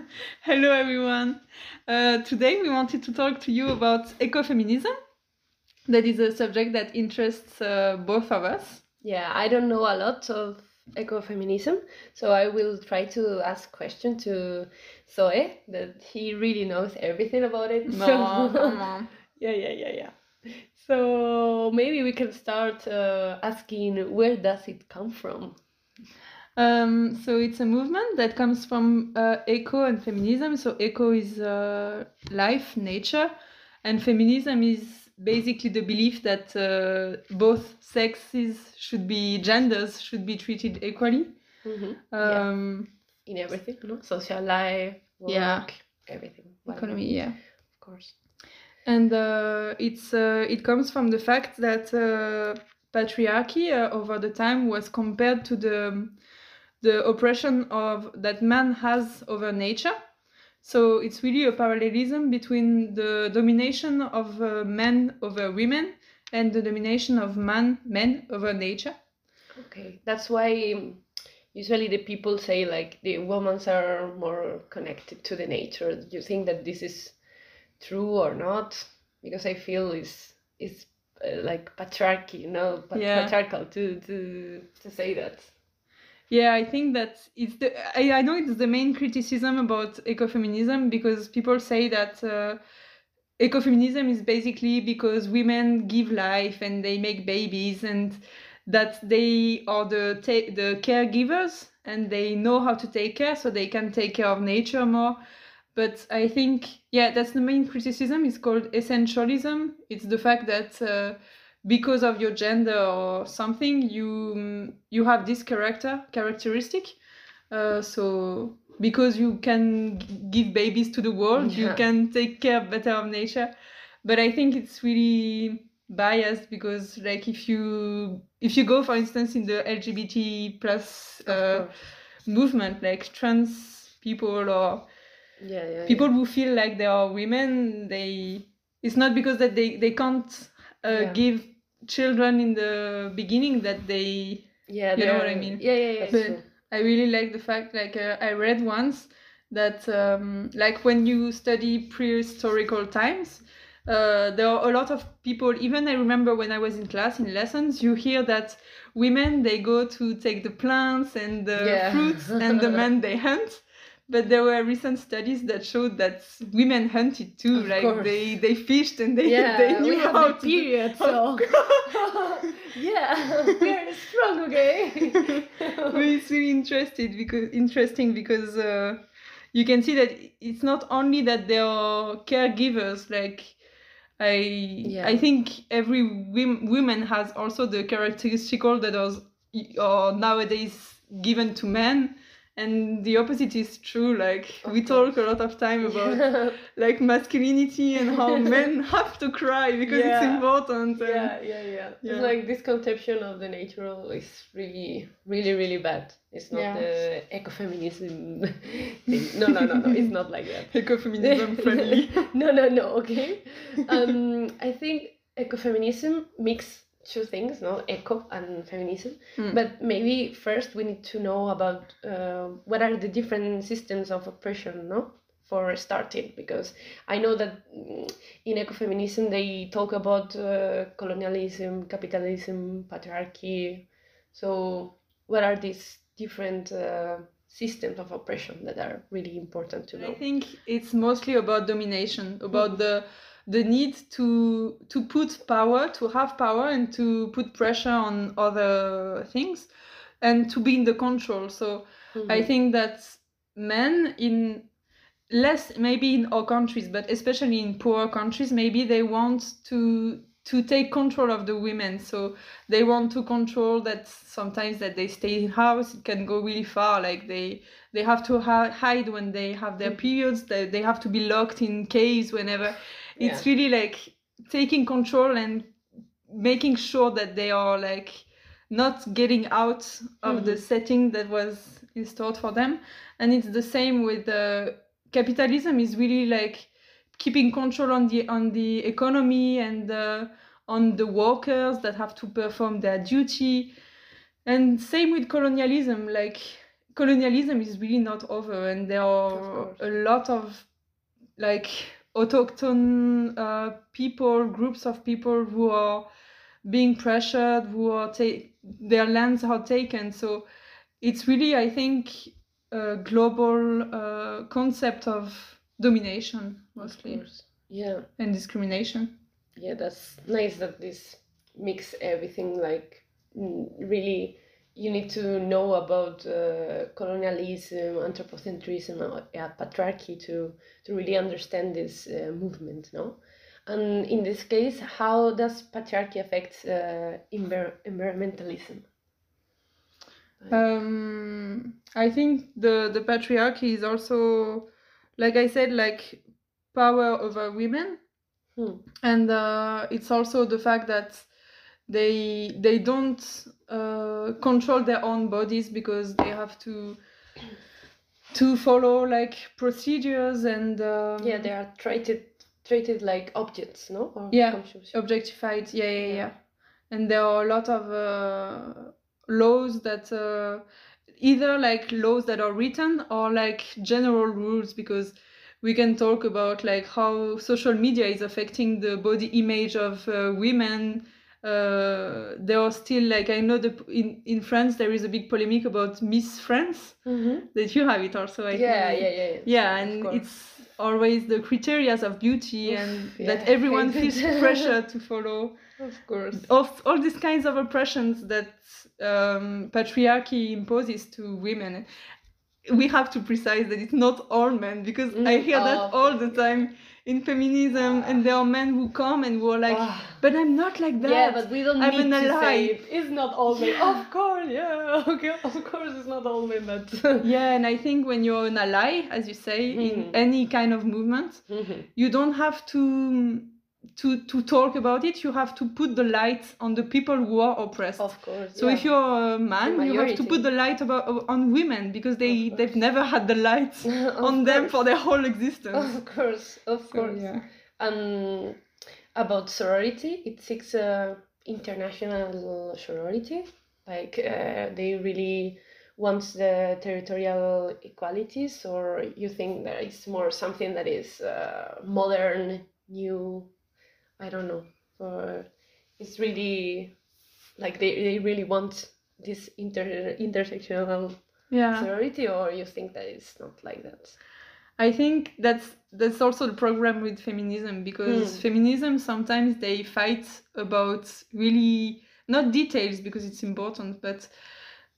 Hello, everyone. Uh, today we wanted to talk to you about ecofeminism. That is a subject that interests uh, both of us. Yeah, I don't know a lot of ecofeminism, so I will try to ask question to Zoe that he really knows everything about it. No, So- on. yeah, yeah, yeah, yeah. So maybe we can start uh, asking where does it come from? Um, so it's a movement that comes from uh, eco and feminism. So eco is uh, life, nature, and feminism is basically the belief that uh, both sexes should be genders should be treated equally. Mhm. Um, In everything, no? Social life, work, Yeah. everything. Well, Economy, yeah. Of course. And uh, it's uh, it comes from the fact that uh, patriarchy uh, over the time was compared to the the oppression of that man has over nature. So it's really a parallelism between the domination of uh, men over women and the domination of man men over nature. Okay, that's why usually the people say like the women are more connected to the nature. Do you think that this is true or not? Because I feel is is uh, like patriarchy, you know, pat- Yeah. patriarchal to to to say that. Yeah, I think that it's the I, I know it's the main criticism about ecofeminism because people say that uh, ecofeminism is basically because women give life and they make babies and that they are the ta- the caregivers and they know how to take care so they can take care of nature more. But i think yeah that's the main criticism. It's called essentialism. It's the fact that uh, because of your gender or something you you have this character characteristic uh, so because you can give babies to the world you can take care better of nature but i think it's really biased because like if you if you go for instance in the lgbt plus uh, movement like trans people or Yeah, yeah. people who feel like they are women they it's not because that they they can't uh, Yeah. give children in the beginning that they Yeah, you know what I mean? Yeah, yeah, yeah. But- i really like the fact like uh, i read once that um, like when you study prehistorical times uh, there are a lot of people even i remember when i was in class in lessons you hear that women they go to take the plants and the Yeah. fruits and the men they hunt but there were recent studies that showed that women hunted too Of like course. they they fished and they Yeah, they knew we have how the to do- period, so yeah, we are strong, okay? It's really interested because interesting because uh, you can see that it's not only that they are caregivers like I Yeah. I think every wom- woman has also the characteristical that are are nowadays given to men and the opposite is true like Of we talk a lot of time about like masculinity and how men have to cry because it's important and yeah, yeah, yeah. Yeah. It's like this conception of the natural is really, really, really bad. It's not Yeah. the ecofeminism thing. No, no, no, no. It's not like that. ecofeminism friendly no, no, no. Okay. Um, I think ecofeminism mix two things, no, eco and feminism. Mm. But maybe first we need to know about uh, what are the different systems of oppression, no, for starting, because I know that mm, in ecofeminism they talk about uh, colonialism, capitalism, patriarchy. So what are these different uh, systems of oppression that are really important to know? I think it's mostly about domination, about Mhm. the the need to to put power, to have power, and to put pressure on other things, and to be in the control. So I Mhm. think that men in less maybe in all countries, but especially in poor countries, maybe they want to to take control of the women. So they want to control that sometimes that they stay in house. It can go really far. Like they they have to ha- hide when they have their Mhm. periods. They they have to be locked in caves whenever. It's Yeah. really like taking control and making sure that they are like not getting out of the Mhm. setting that was installed for them and it's the same with uh, capitalism is really like keeping control on the on the economy and uh, on the workers that have to perform their duty and same with colonialism like colonialism is really not over, and there are a lot of like autochthon uh, people, groups of people who are being pressured, who are ta- their lands are taken. So it's really, I think, a global uh, concept of domination mostly course. Yeah, and discrimination. yeah, that's nice that this mix everything. Like, really, you need to know about uh, colonialism, anthropocentrism, uh, yeah, patriarchy to to really understand this uh, movement. No, and in this case, how does patriarchy affect uh, envir- environmentalism? Um, I think the the patriarchy is also, like I said, like power over women, Hmm. and uh, it's also the fact that they they don't uh, control their own bodies because they have to to follow like procedures and um, Yeah, they are treated treated like objects, no? Or Yeah. conscious- objectified yeah yeah yeah, Yeah. and there are a lot of uh, laws that uh, either like laws that are written or like general rules because we can talk about like how social media is affecting the body image of uh, women uh, there are still like i know the in in france there is a big polemic about miss france Mhm. that you have it also I Yeah, think. yeah, yeah, yeah. yeah and it's always the criteria of beauty Oof, and yeah, that everyone feels pressure to follow Of course. of all these kinds of oppressions that um, patriarchy imposes to women we have to precise that it's not all men because i Mm, hear that oh, all the time in feminism and there are men who come and who are like Ah. but i'm not like that yeah, but we don't I'm need an to ally. say it. It's not all men. Of course, yeah. Okay, of course, it's not all men. But yeah and i think when you're an ally as you say in Mm. any kind of movement Mhm. you don't have to to to talk about it you have to put the light on the people who are oppressed of course. so if you're a man you have to put the light about on women because they they've never had the light on them for their whole existence Of course, of So, course. yeah Um, about sorority, it seeks a international sorority. Like uh, they really want the territorial equalities, or you think that it's more something that is uh, modern, new? I don't know. For it's really like they, they really want this inter intersectional yeah sorority, or you think that it's not like that? I think that's that's also the problem with feminism because Mm. feminism sometimes they fight about really not details because it's important, but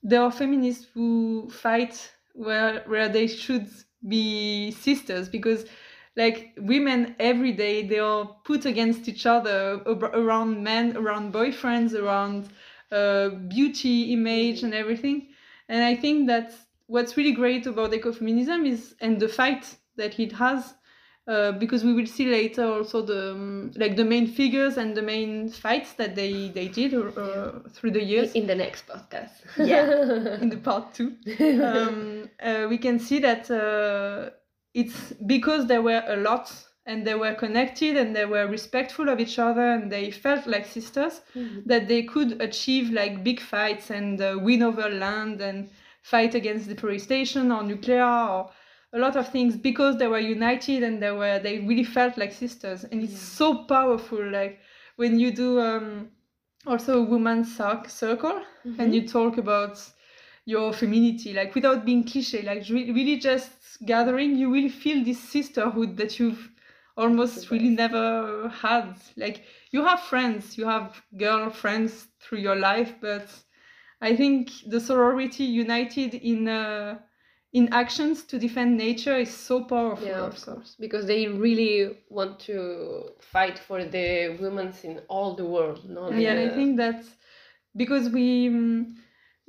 there are feminists who fight where where they should be sisters because like women every day they are put against each other around men around boyfriends around uh, beauty image and everything and i think that what's really great about ecofeminism is and the fight that it has uh, because we will see later also the um, like the main figures and the main fights that they they did uh, through the years In the next podcast. Yeah. in the part two um, uh, we can see that uh, it's because there were a lot and they were connected and they were respectful of each other and they felt like sisters Mhm. that they could achieve like big fights and uh, win over land and fight against deforestation or nuclear or a lot of things because they were united and they were they really felt like sisters and it's Yeah. so powerful like when you do um, also a woman's circ- circle Mhm. and you talk about your femininity like without being cliche like re- really just gathering you will feel this sisterhood that you've almost really never had. Like you have friends you have girlfriends through your life but i think the sorority united in uh, in actions to defend nature is so powerful. Yeah, of course, because they really want to fight for the women in all the world. No, yeah and i think that because we mm,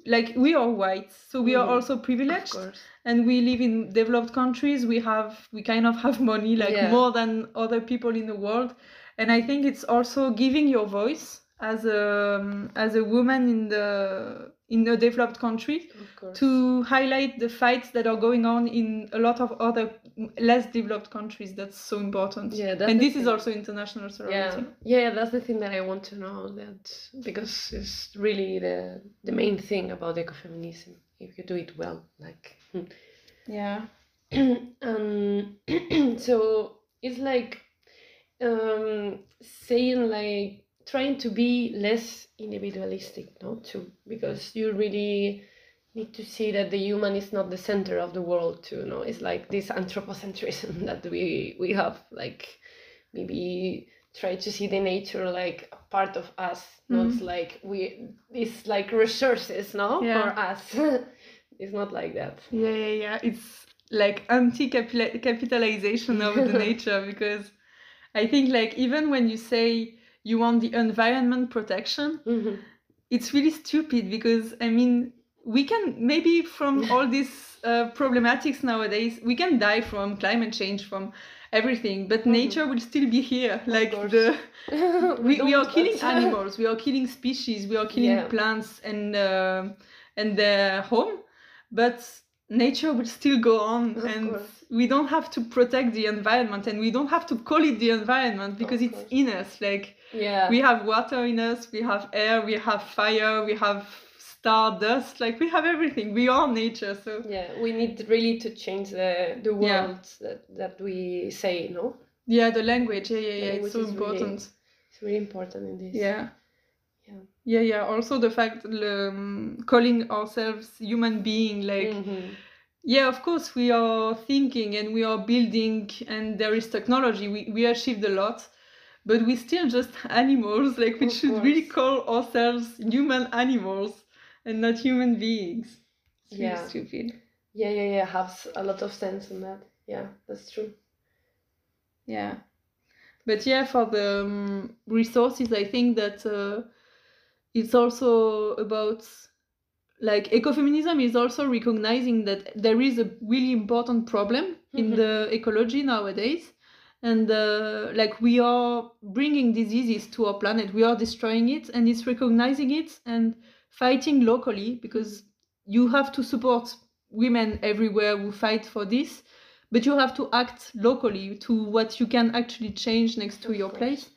like we are white so we are Mhm. also privileged and we live in developed countries we have we kind of have money like Yeah. more than other people in the world and i think it's also giving your voice as a um, as a woman in the in a developed country to highlight the fights that are going on in a lot of other less developed countries. That's so important. Yeah, that's and this is also international sorority. Yeah, yeah, that's the thing that I want to know. That because it's really the the main thing about ecofeminism if you do it well like yeah. Um so it's like um saying like trying to be less individualistic no too because you really need to see that the human is not the center of the world too no it's like this anthropocentrism that we we have like maybe try to see the nature like a part of us not Mhm. like we it's like resources no Yeah. for us it's not like that Yeah, yeah, yeah. It's like anti-capitalization of the nature because I think like even when you say you want the environment protection, Mhm. it's really stupid because I mean we can maybe from all these uh, problematics nowadays we can die from climate change from everything but Mhm. nature will still be here like the we, we are killing animals we are killing species we are killing Yeah. plants and uh, and their home but nature will still go on Of and course. we don't have to protect the environment and we don't have to call it the environment because it's course. in us like yeah. We have water in us we have air we have fire we have stardust like we have everything. We are nature so yeah we need really to change the the Yeah. words that, that we say no? Yeah the language. Yeah yeah yeah Language it's so is really- important. it's really important in this. Yeah. Yeah. yeah yeah also the fact um, calling ourselves human being like Mhm. yeah of course we are thinking and we are building and there is technology. We, we achieved a lot but we still just animals like we Of should really call ourselves human animals and not human beings. It's really Yeah. stupid. Yeah yeah yeah has a lot of sense in that. Yeah that's true. Yeah. But yeah for the um, resources i think that uh, it's also about like ecofeminism is also recognizing that there is a really important problem in Mhm. the ecology nowadays and uh, like we are bringing diseases to our planet we are destroying it and it's recognizing it and fighting locally because you have to support women everywhere who fight for this but you have to act locally to what you can actually change next to Of your course. place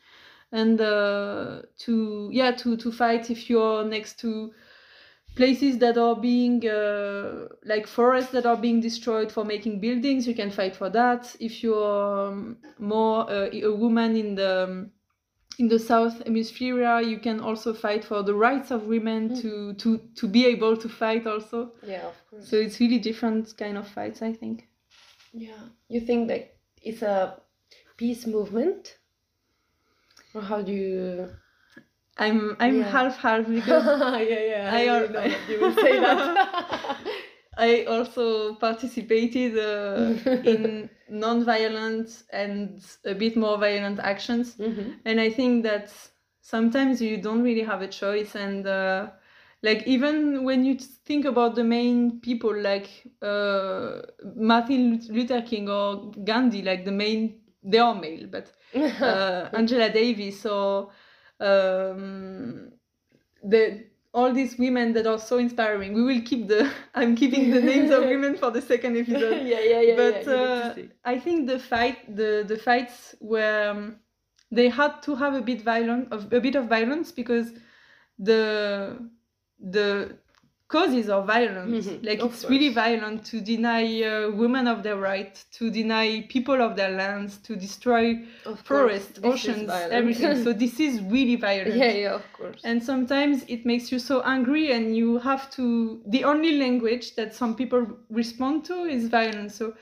and uh, to yeah to to fight if you're next to places that are being uh, like forests that are being destroyed for making buildings you can fight for that. If you're um, more uh, a woman in the um, in the south hemisphere you can also fight for the rights of women Mm. to to to be able to fight also. Yeah of course. So it's really different kind of fights i think. Yeah. You think that it's a peace movement? Or how do you i'm i'm Yeah. half half because yeah yeah I al- know you will say that I also participated uh, in non-violent and a bit more violent actions, Mhm. and I think that sometimes you don't really have a choice. And uh, like even when you think about the main people like uh, Martin Luther King or Gandhi, like the main, they are male, but uh, Angela Davis or um, the all these women that are so inspiring. We will keep the I'm keeping the names of women for the second episode. yeah yeah yeah but yeah, uh. I think the fight the the fights were um, they had to have a bit violent of a bit of violence because the the causes are violent. Mhm, Like of it's really violent to deny uh, women of their right, to deny people of their lands, to destroy Of forests, oceans, everything. so this is really violent. yeah yeah of course And sometimes it makes you so angry, and you have to. The only language that some people respond to is violence. So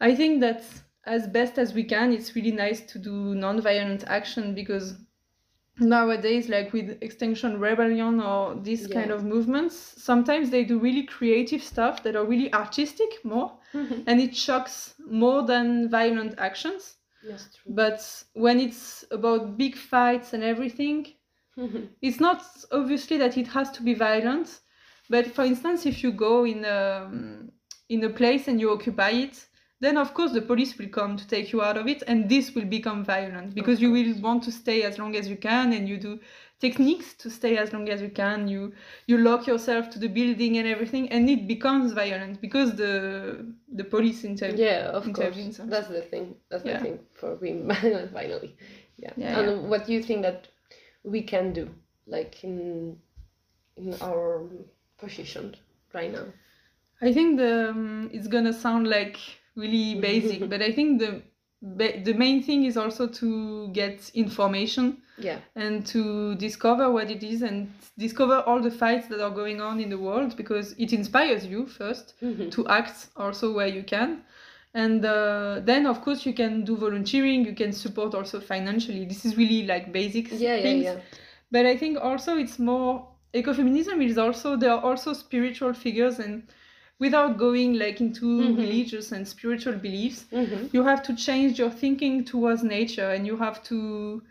I think that as best as we can, it's really nice to do non-violent action because nowadays, like with Extinction Rebellion or these kind of movements, sometimes they do really creative stuff that are really artistic more, Mhm. and it shocks more than violent actions. yes true But when it's about big fights and everything, Mhm. it's not obviously that it has to be violent but for instance if you go in a in a place and you occupy it then of course the police will come to take you out of it and this will become violent because you will want to stay as long as you can and you do techniques to stay as long as you can you you lock yourself to the building and everything and it becomes violent because the the police intervene yeah of course intervenes also. that's the thing that's Yeah. the thing for being violent finally yeah, Yeah, and what do you think that we can do like in in our position right now? I think the um, it's gonna sound like really basic, but I think the the main thing is also to get information Yeah. and to discover what it is and discover all the fights that are going on in the world because it inspires you first Mhm. to act also where you can and uh, then of course you can do volunteering you can support also financially this is really like basic Yeah, yeah, things yeah. but i think also it's more ecofeminism is also there are also spiritual figures and without going like into Mhm. religious and spiritual beliefs Mhm. you have to change your thinking towards nature and you have to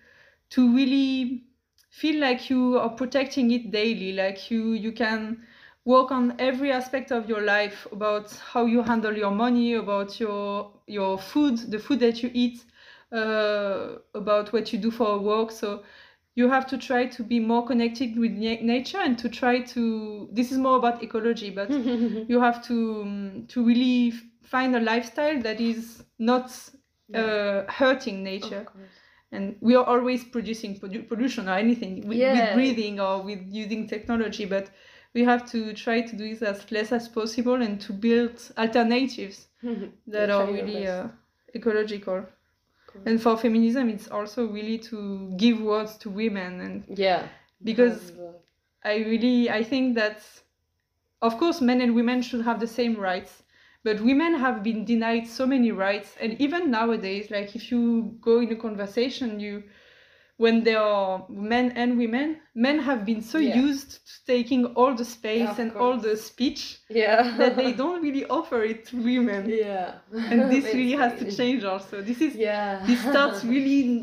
to really feel like you are protecting it daily like you you can work on every aspect of your life about how you handle your money about your your food the food that you eat uh, about what you do for work so you have to try to be more connected with na- nature and to try to this is more about ecology but you have to um, to really f- find a lifestyle that is not uh, hurting nature. And we are always producing produ- pollution or anything with, Yeah. with breathing or with using technology but we have to try to do it as less as possible and to build alternatives that are really uh, ecological Cool. and for feminism it's also really to give words to women and yeah. because. I really I think that of course men and women should have the same rights but women have been denied so many rights and even nowadays like if you go in a conversation you when there are men and women men have been so Yeah. used to taking all the space Of and all the speech Yeah. that they don't really offer it to women Yeah. and this really has to change also this is Yeah. this starts really in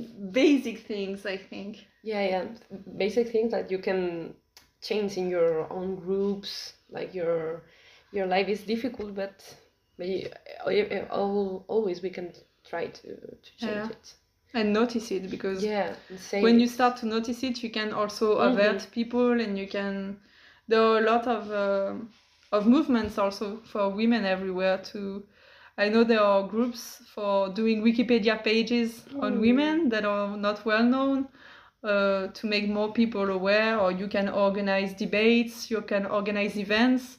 basic things i think Yeah, yeah. Basic things that you can change in your own groups. Like your your life is difficult, but but you, always we can try to, to change Yeah. it. And notice it because Yeah. when you start to notice it you can also Mhm. avert people and you can there are a lot of um of movements also for women everywhere to i know there are groups for doing wikipedia pages on Mm. women that are not well known uh, to make more people aware or you can organize debates you can organize events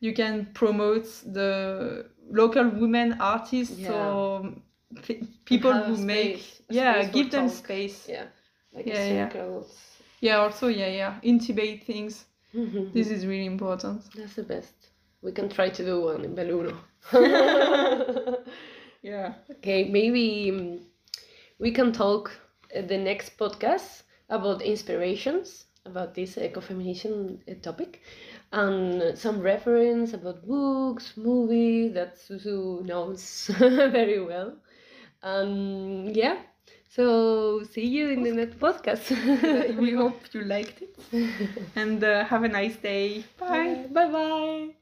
you can promote the local women artists Yeah. or people who make space- yeah space give them talk. space Yeah. Like Yeah, yeah. yeah also yeah yeah intubate things this is really important That's the best. We can try to do one in Belluno. yeah okay, maybe um, we can talk the next podcast about inspirations about this ecofeminism uh, topic and some reference about books, movies that Susu knows very well. And yeah, so see you in the next podcast. we hope you liked it. And uh, have a nice day. Bye. Bye bye.